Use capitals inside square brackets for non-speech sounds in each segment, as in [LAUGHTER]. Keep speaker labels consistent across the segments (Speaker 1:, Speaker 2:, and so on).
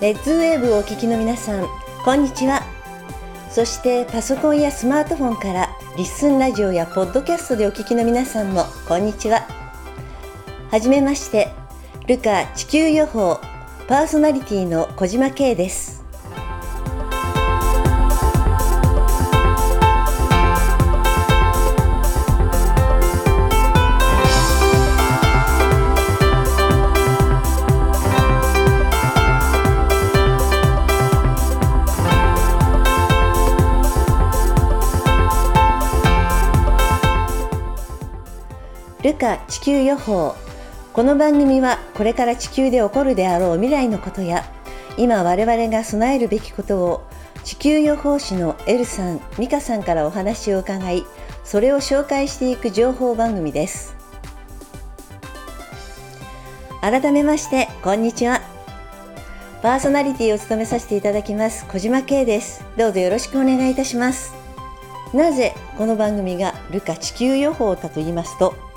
Speaker 1: レッツウェーブをお聞きの皆さんこんにちは。そしてパソコンやスマートフォンからリッスンラジオやポッドキャストでお聞きの皆さんもこんにちは。はじめましてルカ地球予報パーソナリティの小島慶です。ルカ地球予報。この番組はこれから地球で起こるであろう未来のことや今我々が備えるべきことを地球予報士のエルさん、ミカさんからお話を伺いそれを紹介していく情報番組です。改めましてこんにちは。パーソナリティを務めさせていただきます小島慶です。どうぞよろしくお願いいたします。なぜこの番組がルカ地球予報かと言いますと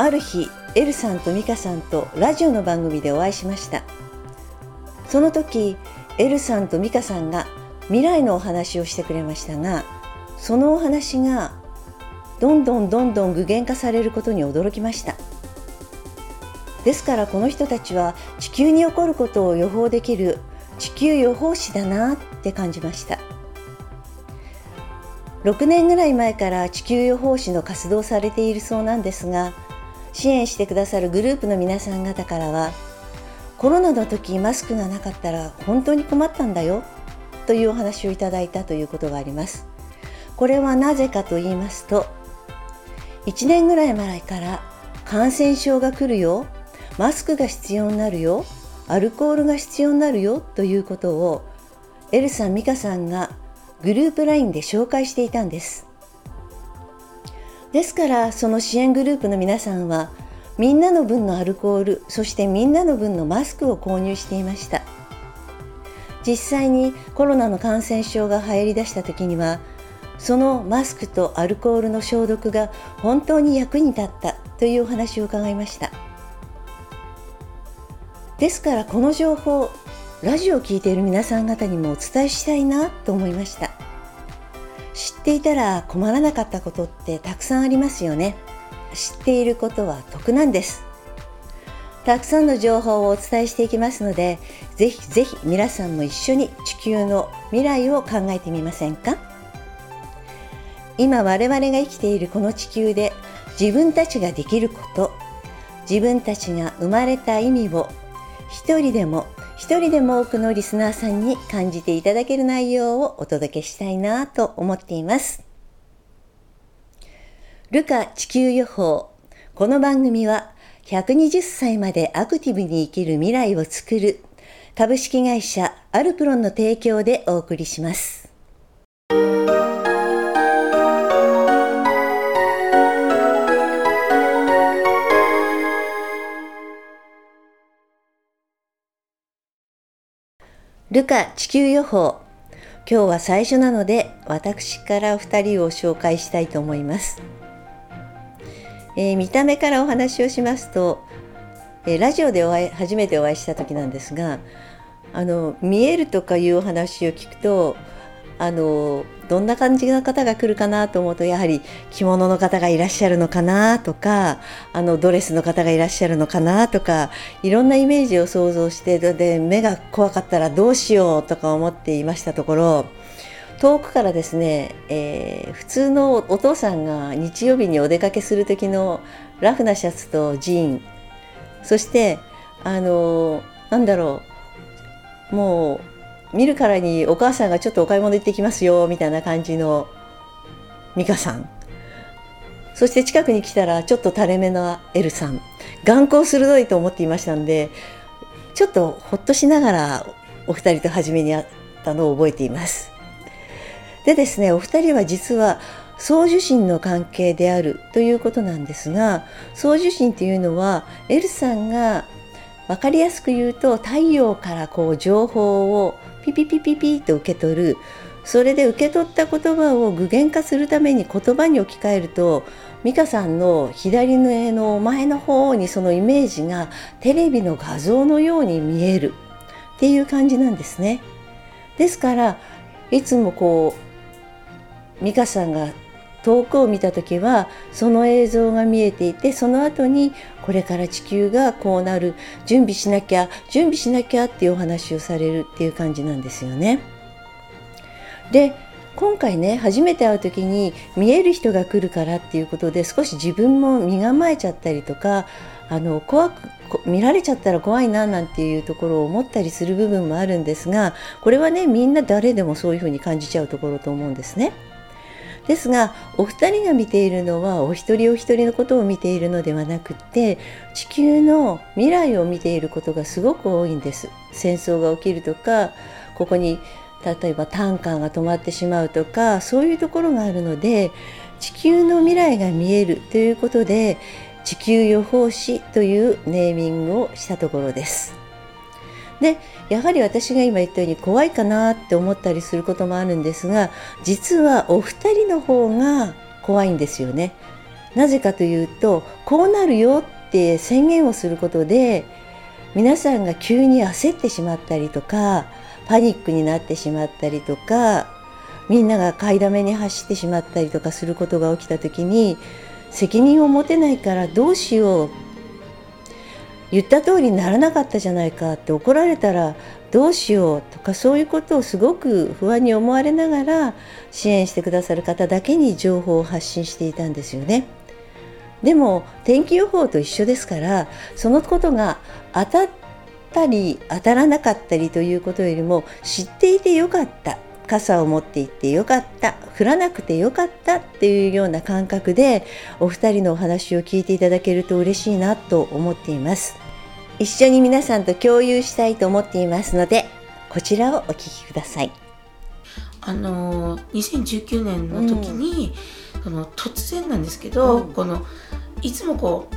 Speaker 1: ある日エルさんとミカさんとラジオの番組でお会いしました。その時エルさんとミカさんが未来のお話をしてくれましたがそのお話がどんどんどんどん具現化されることに驚きました。ですからこの人たちは地球に起こることを予報できる地球予報士だなって感じました。6年ぐらい前から地球予報士の活動されているそうなんですが支援してくださるグループの皆さん方からはコロナの時マスクがなかったら本当に困ったんだよというお話をいただいたということがあります。これはなぜかと言いますと1年ぐらい前から感染症が来るよマスクが必要になるよアルコールが必要になるよということをエルさん、ミカさんがグループ LINE で紹介していたんです。ですからその支援グループの皆さんはみんなの分のアルコールそしてみんなの分のマスクを購入していました。実際にコロナの感染症が流行りだした時にはそのマスクとアルコールの消毒が本当に役に立ったというお話を伺いました。ですからこの情報ラジオを聴いている皆さん方にもお伝えしたいなと思いました。知っていたら困らなかったことってたくさんありますよね。知っていることは得なんです。たくさんの情報をお伝えしていきますのでぜひぜひ皆さんも一緒に地球の未来を考えてみませんか？今我々が生きているこの地球で自分たちができること自分たちが生まれた意味を一人でも一人でも多くのリスナーさんに感じていただける内容をお届けしたいなと思っています。ルカ地球予報。この番組は120歳までアクティブに生きる未来を作る株式会社アルプロンの提供でお送りします。ルカ地球予報。今日は最初なので私から2人を紹介したいと思います、えー、見た目からお話をしますと、えー、ラジオでお会い初めてお会いした時なんですがあの見えるとかいうお話を聞くとあのどんな感じの方が来るかなと思うとやはり着物の方がいらっしゃるのかなとかあのドレスの方がいらっしゃるのかなとかいろんなイメージを想像してで目が怖かったらどうしようとか思っていましたところ遠くからですね、えー、普通のお父さんが日曜日にお出かけする時のラフなシャツとジーンそしてあのなんだろうもう見るからにお母さんがちょっとお買い物行ってきますよみたいな感じの美香さん。そして近くに来たらちょっと垂れ目のエルさん。眼光鋭いと思っていましたんでちょっとほっとしながらお二人と初めに会ったのを覚えています。でですねお二人は実は送受信の関係であるということなんですが送受信というのはエルさんが分かりやすく言うと太陽からこう情報をピピピピピと受け取るそれで受け取った言葉を具現化するために言葉に置き換えると美香さんの左のの前の方にそのイメージがテレビの画像のように見えるっていう感じなんですね。ですからいつもこう美香さんが遠くを見た時はその映像が見えていてその後にこれから地球がこうなる準備しなきゃ準備しなきゃっていうお話をされるっていう感じなんですよね。で今回ね初めて会う時に見える人が来るからっていうことで少し自分も身構えちゃったりとかあの怖く見られちゃったら怖いななんていうところを思ったりする部分もあるんですがこれはねみんな誰でもそういうふうに感じちゃうところと思うんですね。ですがお二人が見ているのはお一人お一人のことを見ているのではなくて地球の未来を見ていることがすごく多いんです。戦争が起きるとかここに例えばタンカーが止まってしまうとかそういうところがあるので地球の未来が見えるということで地球予報士というネーミングをしたところです。でやはり私が今言ったように怖いかなって思ったりすることもあるんですが実はお二人の方が怖いんですよね。なぜかというとこうなるよって宣言をすることで皆さんが急に焦ってしまったりとかパニックになってしまったりとかみんなが買いだめに走ってしまったりとかすることが起きた時に責任を持てないからどうしよう言った通りにならなかったじゃないかって怒られたらどうしようとかそういうことをすごく不安に思われながら支援してくださる方だけに情報を発信していたんですよね。でも天気予報と一緒ですからそのことが当たったり当たらなかったりということよりも知っていてよかった傘を持っていってよかった降らなくてよかったっていうような感覚でお二人のお話を聞いていただけると嬉しいなと思っています一緒に皆さんと共有したいと思っていますのでこちらをお聞きください。
Speaker 2: あの2019年の時に、うん、その突然なんですけど、うん、このいつもこ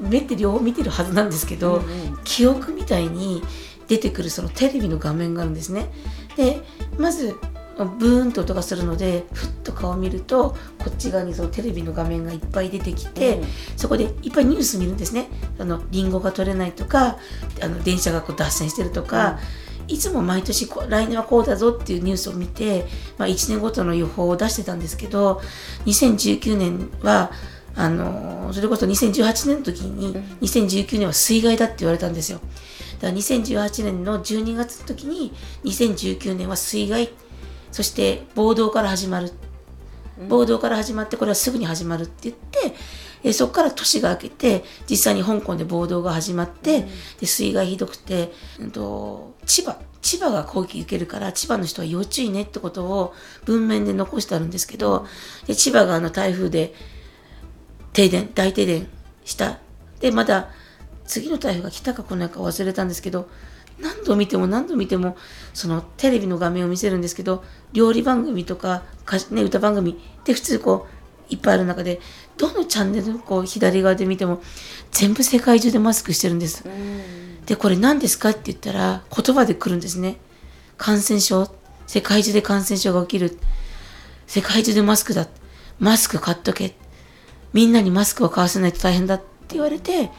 Speaker 2: う目って両方見てるはずなんですけど、うんうん、記憶みたいに出てくるそのテレビの画面があるんですね。でまずブーンと音がするのでふっと顔を見るとこっち側にそのテレビの画面がいっぱい出てきて、うん、そこでいっぱいニュース見るんですね。あのリンゴが取れないとかあの電車がこう脱線してるとか、うん、いつも毎年来年はこうだぞっていうニュースを見て、まあ、1年ごとの予報を出してたんですけど2019年はあのそれこそ2018年の時に2019年は水害だって言われたんですよ。だから2018年の12月の時に2019年は水害そして暴動から始まる。暴動から始まってこれはすぐに始まるって言ってえそこから年が明けて実際に香港で暴動が始まって、で水害ひどくて、うんと、千葉千葉が攻撃受けるから千葉の人は要注意ねってことを文面で残してあるんですけどで千葉があの台風で停電大停電した。でまだ次の台風が来たか来ないか忘れたんですけど何度見ても何度見てもそのテレビの画面を見せるんですけど料理番組とかね、歌番組で普通こういっぱいある中でどのチャンネルこう左側で見ても全部世界中でマスクしてるんです。でこれ何ですかって言ったら言葉で来るんですね。感染症世界中で感染症が起きる。世界中でマスクだ。マスク買っとけ。みんなにマスクを買わせないと大変だって言われてえ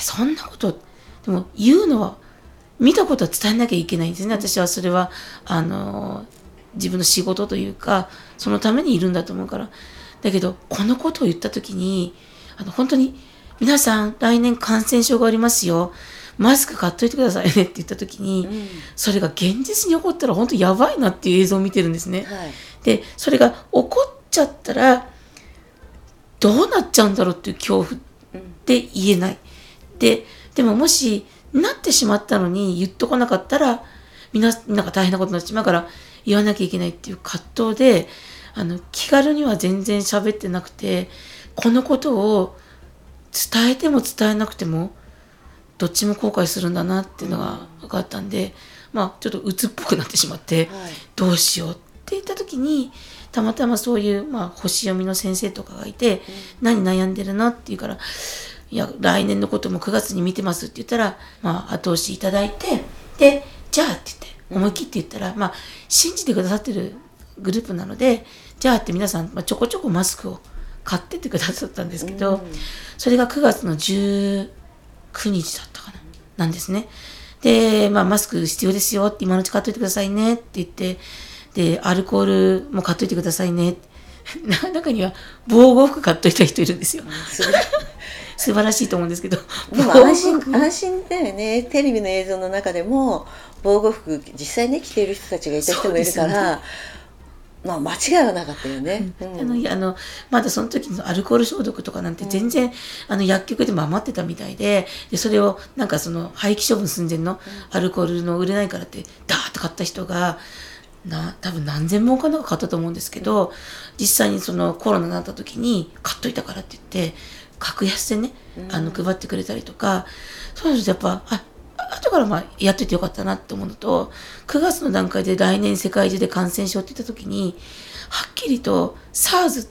Speaker 2: そんなこと。でも言うのは見たことは伝えなきゃいけないんですね。私はそれはあの自分の仕事というかそのためにいるんだと思うから。だけどこのことを言った時にあの本当に皆さん来年感染症がありますよ。マスク買っといてくださいねって言った時に、うん、それが現実に起こったら本当やばいなっていう映像を見てるんですね。はい、でそれが起こっちゃったらどうなっちゃうんだろうっていう恐怖って言えない。で、でももし、なってしまったのに言っとかなかったら、みんな、なんか大変なことになっちまうから、言わなきゃいけないっていう葛藤で、あの、気軽には全然喋ってなくて、このことを伝えても伝えなくても、どっちも後悔するんだなっていうのが分かったんで、まあ、ちょっと鬱っぽくなってしまって、はい、どうしようって言った時に、たまたまそういう、まあ、星読みの先生とかがいて、うん、何悩んでるのって言うから、いや、来年のことも9月に見てますって言ったら、まあ、後押しいただいて、で、じゃあって言って、思い切って言ったら、まあ、信じてくださってるグループなので、じゃあって皆さん、まあ、ちょこちょこマスクを買ってってくださったんですけど、それが9月の19日だったかな、なんですね。で、まあ、マスク必要ですよって今のうち買っといてくださいねって言って、で、アルコールも買っといてくださいね。[LAUGHS] 中には防護服買っといた人いるんですよ。素晴らしいと思うんですけど。
Speaker 1: でも安心、安心だよね。テレビの映像の中でも、防護服、実際ね、着ている人たちがいた人もいるから、まあ間違いはなかったよね。
Speaker 2: うん、あのあのまだその時のアルコール消毒とかなんて全然、うん、あの薬局でも余ってたみたいででそれをなんかその廃棄処分寸前のアルコールの売れないからってダーッと買った人がな多分何千本かなんか買ったと思うんですけど実際にそのコロナになった時に買っといたからって言って格安でね、あの配ってくれたりとかそうするとやっぱあ後からまあやっといてよかったなって思うのと、9月の段階で来年世界中で感染症って言った時に、はっきりと SARS、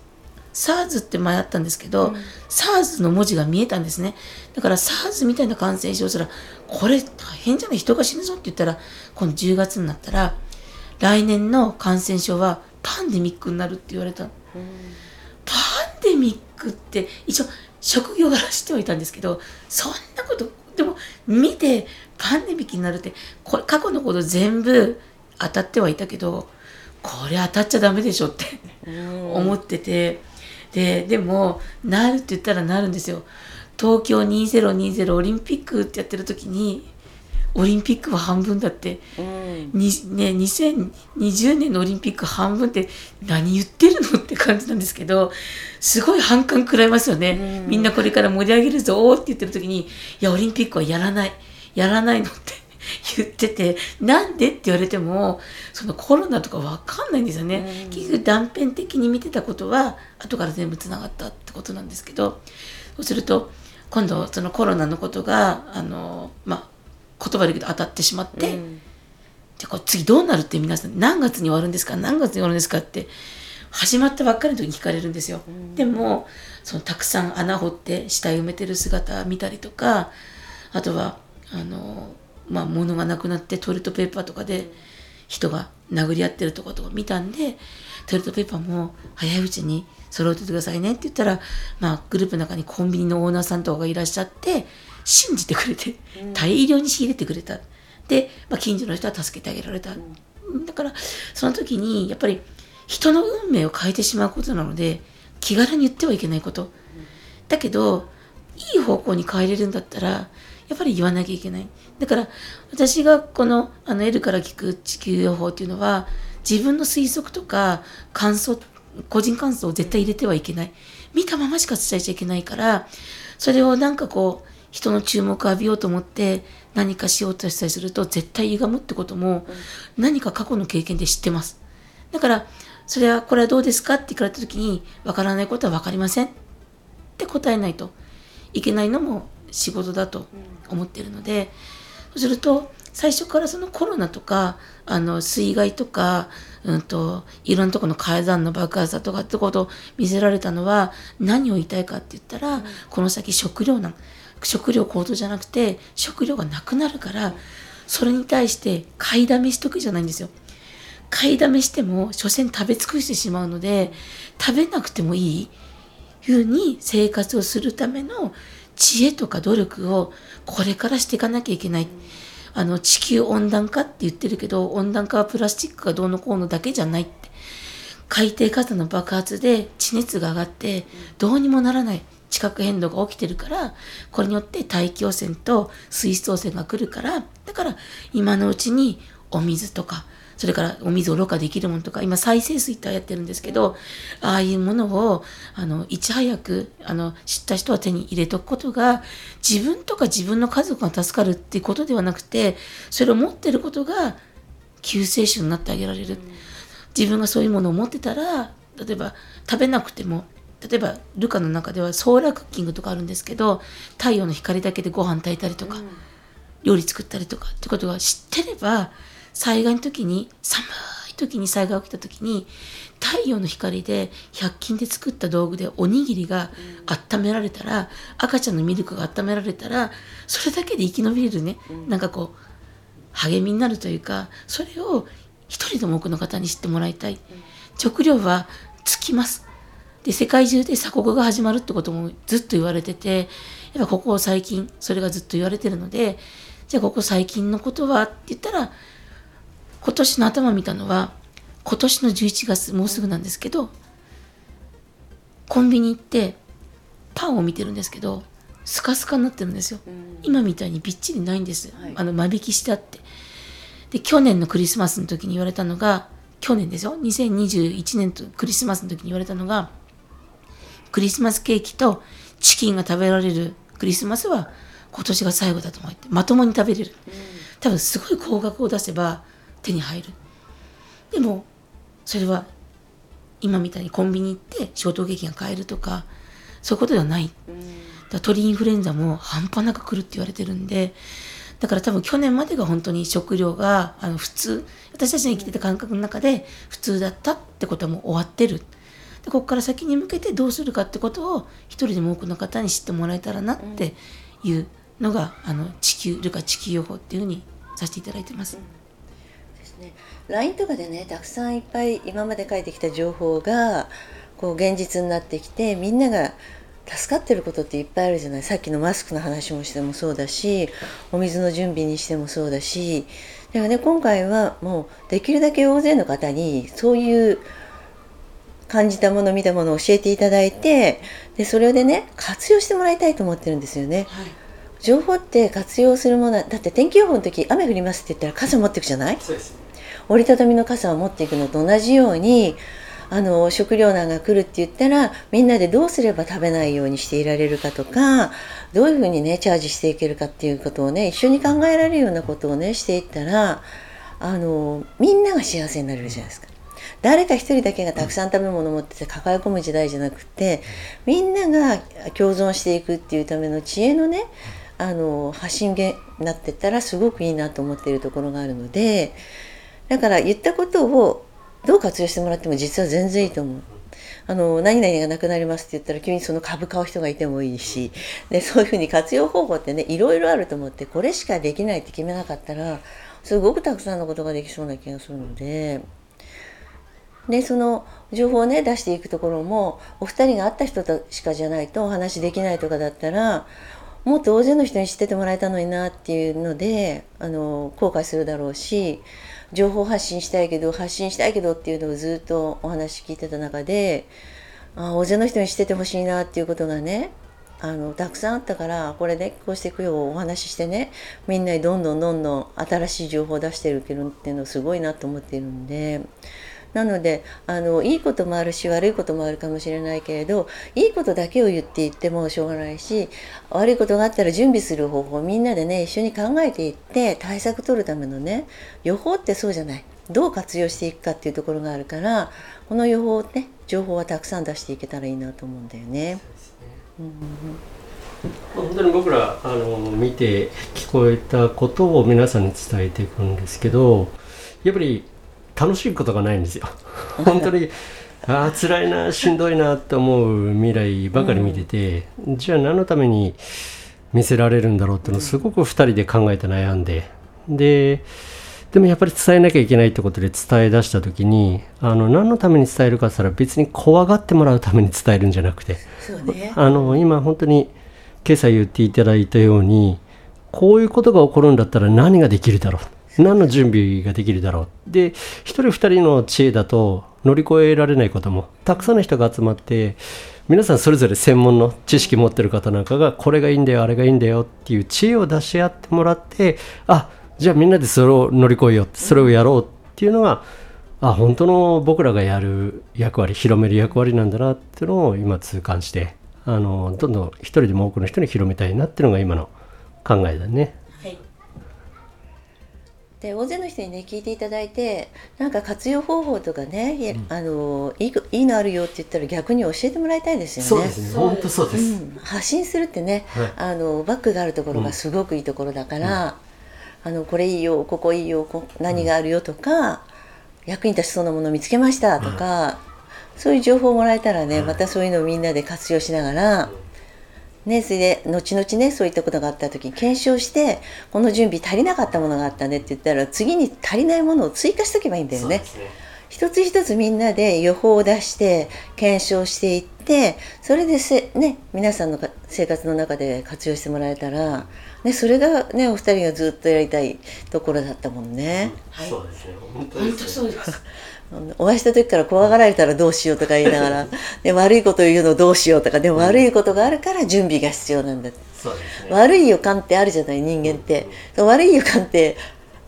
Speaker 2: SARS って前あったんですけど、うん、SARS の文字が見えたんですね。だから SARS みたいな感染症すら、これ大変じゃない？人が死ぬぞって言ったら、この10月になったら、来年の感染症はパンデミックになるって言われた。うん、パンデミックって一応職業柄知ってはいたんですけど、そんなことでも見てパンデミックになるってこれ過去のこと全部当たってはいたけどこれ当たっちゃダメでしょって思ってて。ででもなるって言ったらなるんですよ。東京2020オリンピックってやってる時にオリンピックは半分だって、うん、にね、2020年のオリンピック半分って何言ってるのって感じなんですけどすごい反感食らいますよね、うん、みんなこれから盛り上げるぞって言ってる時にいやオリンピックはやらない。やらないのって言っててなんでって言われてもそのコロナとか分かんないんですよね、うん、結局断片的に見てたことは後から全部つながったってことなんですけどそうすると今度そのコロナのことがあのまあ言葉で言うと当たってしまって、うん、でこれ次どうなるって皆さん何月に終わるんですか何月に終わるんですかって始まったばっかりの時に聞かれるんですよ、うん、でもそのたくさん穴掘って死体埋めてる姿見たりとかあとはあのまあ物がなくなってトイレットペーパーとかで人が殴り合ってるとことか見たんでトイレットペーパーも早いうちに揃えててくださいねって言ったら、まあ、グループの中にコンビニのオーナーさんとかがいらっしゃって信じてくれて、大量に仕入れてくれた。で、まあ、近所の人は助けてあげられた。だから、その時に、やっぱり、人の運命を変えてしまうことなので、気軽に言ってはいけないこと。だけど、いい方向に変えれるんだったら、やっぱり言わなきゃいけない。だから、私がこの、あの、L から聞く地球予報っていうのは、自分の推測とか感想、個人感想を絶対入れてはいけない。見たまましか伝えちゃいけないから、それをなんかこう、人の注目を浴びようと思って何かしようとしたりすると絶対歪むってことも何か過去の経験で知ってます。だから、それはこれはどうですかって聞かれた時にわからないことはわかりません。って答えないといけないのも仕事だと思ってるので、そうすると最初からそのコロナとかあの水害とか、うんと、いろんなところの階段の爆発だとかってことを見せられたのは何を言いたいかって言ったら、うん、この先食糧難食料高騰じゃなくて食料がなくなるからそれに対して買いだめしとくじゃないんですよ。買いだめしても所詮食べ尽くしてしまうので食べなくてもいいふうに生活をするための知恵とか努力をこれからしていかなきゃいけない。あの地球温暖化って言ってるけど温暖化はプラスチックがどうのこうのだけじゃないって海底火山の爆発で地熱が上がってどうにもならない地殻変動が起きてるから、これによって大気汚染と水質汚染が来るから、だから今のうちにお水とか、それからお水をろ過できるものとか、今再生水ってやってるんですけど、ああいうものを、あの、いち早く、あの、知った人は手に入れとくことが、自分とか自分の家族が助かるっていうことではなくて、それを持ってることが救世主になってあげられる。自分がそういうものを持ってたら、例えば食べなくても例えばルカの中ではソーラークッキングとかあるんですけど太陽の光だけでご飯炊いたりとか、うん、料理作ったりとかってことが知ってれば災害の時に寒い時に災害が起きた時に太陽の光で100均で作った道具でおにぎりが温められたら、うん、赤ちゃんのミルクが温められたらそれだけで生き延びれるね、うん、なんかこう励みになるというかそれを一人でも多くの方に知ってもらいたい、食料は尽きますで、世界中で鎖国が始まるってこともずっと言われてて、やっぱここ最近それがずっと言われてるので、じゃあここ最近のことはって言ったら今年の頭見たのは今年の11月もうすぐなんですけどコンビニ行ってパンを見てるんですけどスカスカになってるんですよ、今みたいにびっちりないんです、はい、あの間引きしてあって。で去年のクリスマスの時に言われたのが去年ですよ。2021年とクリスマスの時に言われたのがクリスマスケーキとチキンが食べられるクリスマスは今年が最後だと思ってまともに食べれる、多分すごい高額を出せば手に入る。でもそれは今みたいにコンビニ行ってショートケーキが買えるとかそういうことではない、だ鳥インフルエンザも半端なく来るって言われてるんでだから多分去年までが本当に食料があの普通。私たちの生きてた感覚の中で普通だったってことはもう終わってるでここから先に向けてどうするかってことを一人でも多くの方に知ってもらえたらなっていうのが、あの地球ルカ地球予報っていうふうにさせていただいてます。うん、
Speaker 1: ですね。LINE とかでねたくさんいっぱい今まで書いてきた情報がこう現実になってきてみんなが助かってることっていっぱいあるじゃないさっきのマスクの話もしてもそうだしお水の準備にしてもそうだしだからね今回はもうできるだけ大勢の方にそういう感じたもの見たものを教えていただいてでそれでね活用してもらいたいと思ってるんですよね。はい情報って活用するものだって天気予報の時雨降りますって言ったら傘持っていくじゃない？折りたたみの傘を持っていくのと同じようにあの食糧難が来るって言ったらみんなでどうすれば食べないようにしていられるかとかどういうふうにねチャージしていけるかっていうことをね一緒に考えられるようなことをねしていったらあのみんなが幸せになれるじゃないですか。誰か一人だけがたくさん食べ物を持ってて抱え込む時代じゃなくてみんなが共存していくっていうための知恵のねあの発信源になってったらすごくいいなと思っているところがあるのでだから言ったことをどう活用してもらっても実は全然いいと思う。あの何々がなくなりますって言ったら急にその株買う人がいてもいいしでそういうふうに活用方法ってねいろいろあると思ってこれしかできないって決めなかったらすごくたくさんのことができそうな気がするので。でその情報をね出していくところもお二人が会った人としかじゃないとお話できないとかだったらもっと大勢の人に知っててもらえたのになっていうのであの後悔するだろうし情報発信したいけど発信したいけどっていうのをずっとお話聞いてた中であ大勢の人に知っててほしいなっていうことがねあのたくさんあったからこれで、ね、こうしていくようお話ししてねみんなにどんどんどんどん新しい情報を出してるっていうのすごいなと思っているんでなのであのいいこともあるし悪いこともあるかもしれないけれどいいことだけを言っていってもしょうがないし悪いことがあったら準備する方法みんなでね一緒に考えていって対策取るためのね予報ってそうじゃない。どう活用していくかっていうところがあるからこの予報ね情報はたくさん出していけたらいいなと思うんだよね。
Speaker 3: 本当に僕らあの見て聞こえたことを皆さんに伝えていくんですけどやっぱり楽しいことがないんですよ。本当にああ辛いなしんどいなと思う未来ばかり見てて、うん、じゃあ何のために見せられるんだろうっていうのをすごく2人で考えて悩んでででもやっぱり伝えなきゃいけないってことで伝え出した時にあの何のために伝えるかって言ったら別に怖がってもらうために伝えるんじゃなくて、ね、あの今本当に今朝言っていただいたようにこういうことが起こるんだったら何ができるだろう何の準備ができるだろうで1人2人の知恵だと乗り越えられないこともたくさんの人が集まって皆さんそれぞれ専門の知識持ってる方なんかがこれがいいんだよあれがいいんだよっていう知恵を出し合ってもらってあじゃあみんなでそれを乗り越えようそれをやろうっていうのがあ本当の僕らがやる役割広める役割なんだなっていうのを今痛感してあのどんどん一人でも多くの人に広めたいなっていうのが今の考えだね。
Speaker 1: で大勢の人にね聞いていただいてなんか活用方法とかね、うん、あのいいいいのあるよって言ったら逆に教えてもらいたいですよね。
Speaker 3: そうですね。本当そうです、
Speaker 1: うん、発信するってね、はい、あのバックがあるところがすごくいいところだから、うん、あのこれいいよここいいよこ何があるよとか、役に立ちそうなものを見つけましたとか、そういう情報をもらえたらねまたそういうのをみんなで活用しながら。ね、それで後々ねそういったことがあった時に検証してこの準備足りなかったものがあったねって言ったら次に足りないものを追加しとけばいいんだよね。一つ一つみんなで予報を出して検証していってそれでせ、ね、皆さんの生活の中で活用してもらえたら、ね、それがねお二人がずっとやりたいところだったもんね。
Speaker 3: はい、そうですね。本当
Speaker 2: 本当そうです
Speaker 1: お会いした時から怖がられたらどうしようとか言いながら [LAUGHS] で悪いこと言うのどうしようとかでも悪いことがあるから準備が必要なんだ、
Speaker 3: そうですね、
Speaker 1: 悪い予感ってあるじゃない人間って、うん、悪い予感って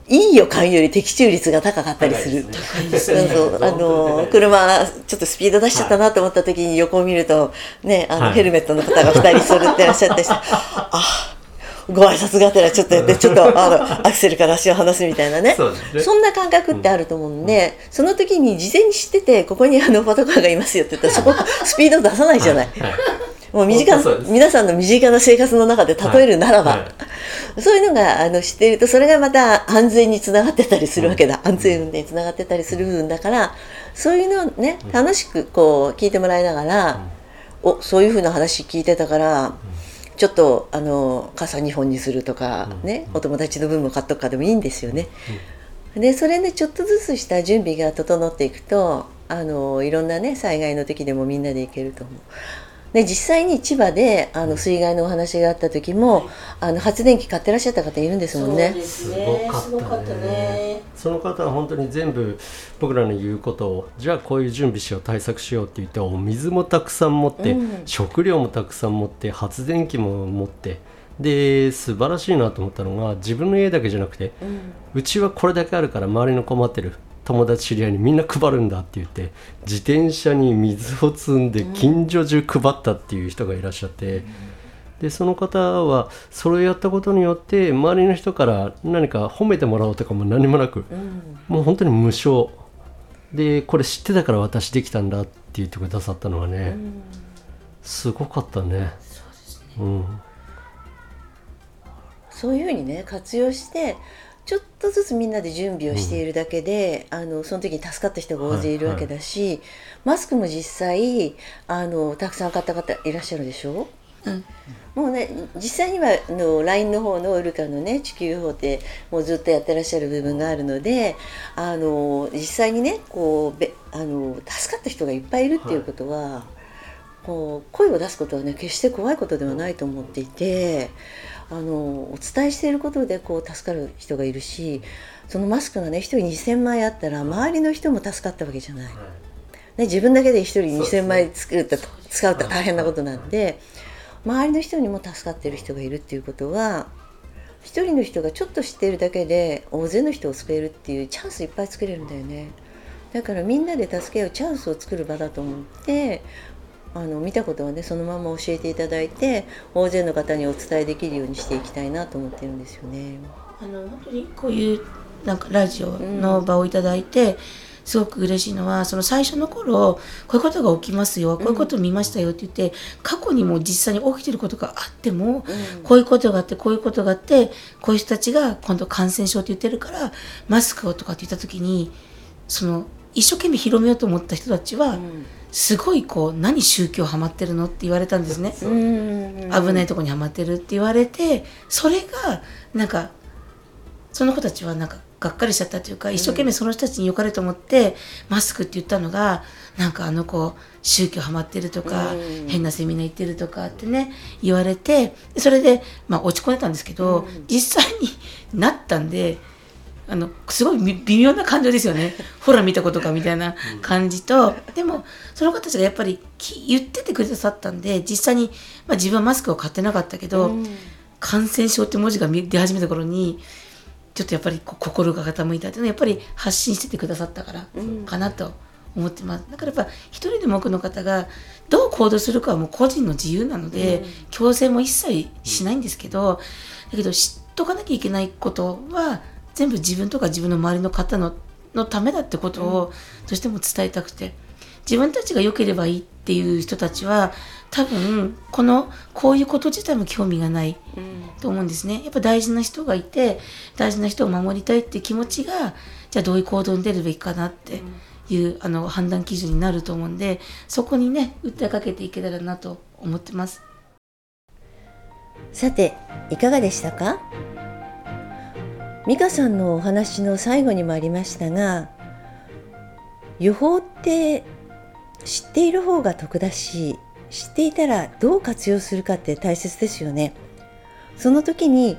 Speaker 1: いい予感より的中率が高かったりする。あの車ちょっとスピード出しちゃったなと思った時に横を見るとねあの、ヘルメットの方が2人揃ってらっしゃって [LAUGHS] あご挨拶がてらちょっとやってちょっとあのアクセルから足を離すみたいなね。そんな感覚ってあると思うんで、うん、その時に事前に知っててここにあのパトカーがいますよって言ったらそこスピード出さないじゃない。はい。はいもう身近皆さんの身近な生活の中で例えるならば、はい。はい、そういうのがあの知っているとそれがまた安全につながってたりするわけだ、うん、安全運転につながってたりする部分だからそういうのをね楽しくこう聞いてもらいながら、うん、おそういうふうな話聞いてたから、ちょっとあの傘2本にするとかね、お友達の分も買っとくかでもいいんですよね。でそれでちょっとずつした準備が整っていくとあのいろんなね災害の時でもみんなで行けると思う。で実際に千葉であの水害のお話があった時も、あの発電機買ってらっしゃった方いるんですもんね。
Speaker 2: すねすごかったね。
Speaker 3: その方は本当に全部僕らの言うことをじゃあこういう準備しよう対策しようって言ってお水もたくさん持って、うん、食料もたくさん持って発電機も持って。で素晴らしいなと思ったのが自分の家だけじゃなくて、うん、うちはこれだけあるから周りの困ってる友達知り合いにみんな配るんだって言って自転車に水を積んで近所中配ったっていう人がいらっしゃって、でその方はそれをやったことによって周りの人から何か褒めてもらおうとかも何もなく、もう本当に無償。でこれ知ってたから私できたんだって言ってくださったのはね、すごかったね。
Speaker 1: そう、ね、うん、そういうふうにね活用してちょっとずつみんなで準備をしているだけで、うん、あのその時に助かった人が大勢いるわけだし、はい。はい、マスクも実際あのたくさん買った方いらっしゃるでしょ、うん、もうね実際にはあの LINE の方のウルカのね地球法ってもうずっとやってらっしゃる部分があるのであの実際にねこうべあの助かった人がいっぱいいるっていうことは、はい、こう声を出すことはね決して怖いことではないと思っていて。あのお伝えしていることでこう助かる人がいるしそのマスクがね1人2,000枚あったら周りの人も助かったわけじゃない。ね、自分だけで1人2,000枚作ると、ね、使うと大変なことなんで周りの人にも助かっている人がいるっていうことは1人の人がちょっと知っているだけで大勢の人を救えるっていうチャンスいっぱい作れるんだよね。だからみんなで助け合うチャンスを作る場だと思ってあの見たことはねそのまま教えていただいて大勢の方にお伝えできるようにしていきたいなと思ってるんですよね。
Speaker 2: あの本当にこういうなんかラジオの場をいただいて、うん、すごく嬉しいのはその最初の頃こういうことが起きますよこういうことを見ましたよって言って、過去にも実際に起きてることがあっても、うん、こういうことがあってこういうことがあってこういう人たちが今度感染症って言ってるからマスクをとかって言った時にその一生懸命広めようと思った人たちは、うんすごいこう何宗教ハマってるのって言われたんですね。危ないとこにはまってるって言われてそれがなんかその子たちはなんかがっかりしちゃったというか一生懸命その人たちに良かれと思ってマスクって言ったのがなんかあの子宗教ハマってるとか変なセミナー行ってるとかってね言われてそれでまあ落ち込んでたんですけど実際になったんであのすごい微妙な感情ですよね。[LAUGHS] ほら見たことかみたいな感じと、でもその方たちがやっぱり言っててくださったんで実際に、まあ、自分はマスクを買ってなかったけど、うん、感染症って文字が出始めた頃にちょっとやっぱり心が傾いたっていうのはやっぱり発信しててくださったからかなと思ってます。だからやっぱ一人でも多くの方がどう行動するかはもう個人の自由なので、うん、強制も一切しないんですけどだけど知っとかなきゃいけないことは全部自分とか自分の周りの方ののためだってことをどうしても伝えたくて。自分たちが良ければいいっていう人たちは多分このこういうこと自体も興味がないと思うんですね。やっぱ大事な人がいて大事な人を守りたいって気持ちがじゃあどういう行動に出るべきかなっていう、あの判断基準になると思うんでそこにね訴えかけていけたらなと思ってます。
Speaker 1: さていかがでしたか？美香さんのお話の最後にもありましたが予報って知っている方が得だし知っていたらどう活用するかって大切ですよねその時に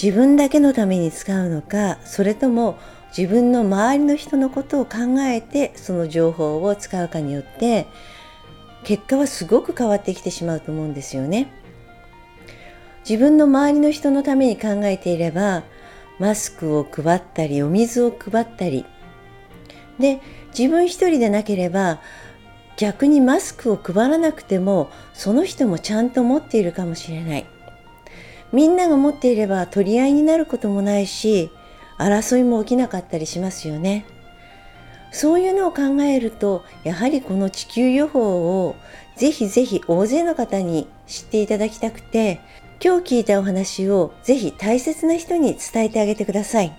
Speaker 1: 自分だけのために使うのかそれとも自分の周りの人のことを考えてその情報を使うかによって結果はすごく変わってきてしまうと思うんですよね。自分の周りの人のために考えていればマスクを配ったりお水を配ったり。で自分一人でなければ逆にマスクを配らなくてもその人もちゃんと持っているかもしれない。みんなが持っていれば取り合いになることもないし争いも起きなかったりしますよね。そういうのを考えるとやはりこの地球予報をぜひぜひ大勢の方に知っていただきたくて今日聞いたお話をぜひ大切な人に伝えてあげてください。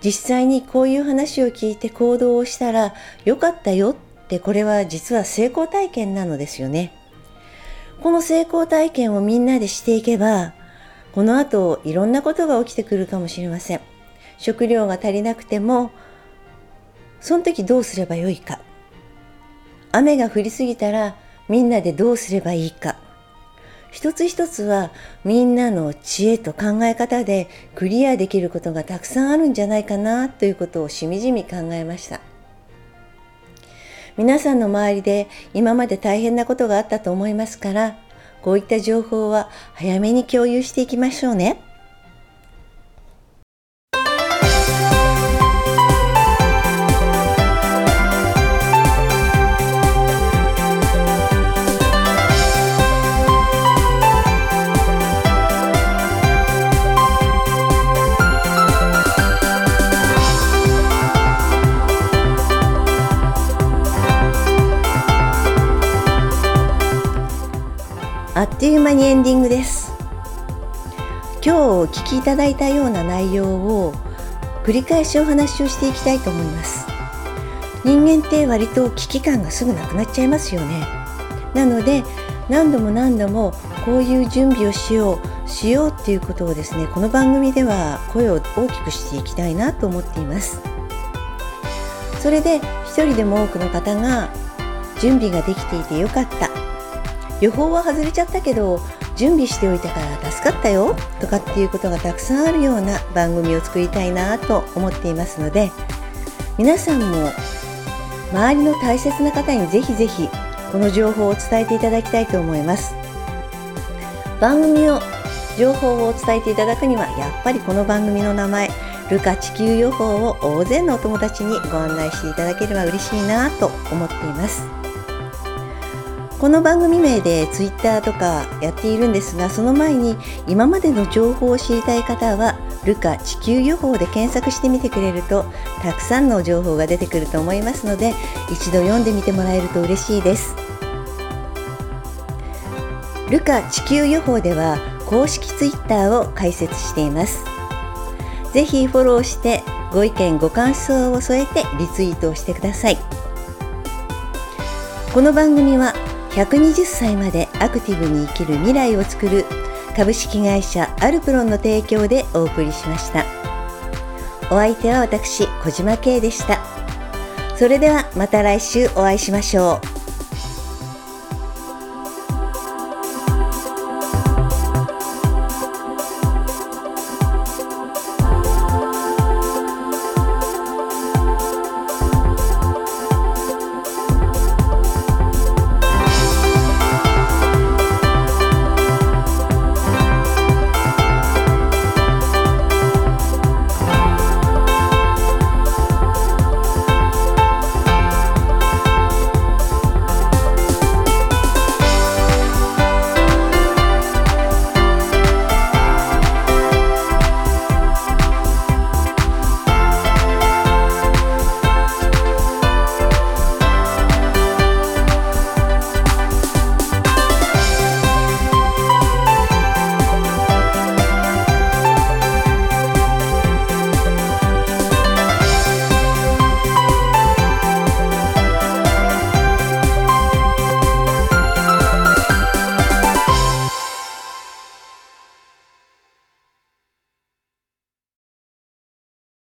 Speaker 1: 実際にこういう話を聞いて行動をしたらよかったよってこれは実は成功体験なのですよね。この成功体験をみんなでしていけばこの後いろんなことが起きてくるかもしれません。食料が足りなくてもその時どうすればよいか。雨が降りすぎたらみんなでどうすればいいか。一つ一つはみんなの知恵と考え方でクリアできることがたくさんあるんじゃないかなということをしみじみ考えました皆さんの周りで今まで大変なことがあったと思いますからこういった情報は早めに共有していきましょうね。いう間にエンディングです。今日お聞きいただいたような内容を繰り返しお話をしていきたいと思います。人間って割と危機感がすぐなくなっちゃいますよね。なので何度も何度もこういう準備をしようしようっていうことをですねこの番組では声を大きくしていきたいなと思っています。それで一人でも多くの方が準備ができていてよかった。予報は外れちゃったけど準備しておいたから助かったよとかっていうことがたくさんあるような番組を作りたいなと思っていますので皆さんも周りの大切な方にぜひぜひこの情報を伝えていただきたいと思います。番組の情報を伝えていただくにはやっぱりこの番組の名前ルカ地球予報を大勢のお友達にご案内していただければ嬉しいなと思っています。この番組名でツイッターとかやっているんですがその前に今までの情報を知りたい方はルカ地球予報で検索してみてくれるとたくさんの情報が出てくると思いますので一度読んでみてもらえると嬉しいです。ルカ地球予報では公式ツイッターを開設しています。ぜひフォローしてご意見ご感想を添えてリツイートをしてください。この番組は120歳までアクティブに生きる未来をつくる株式会社アルプロンの提供でお送りしました。お相手は私小島慶でした。それではまた来週お会いしましょう。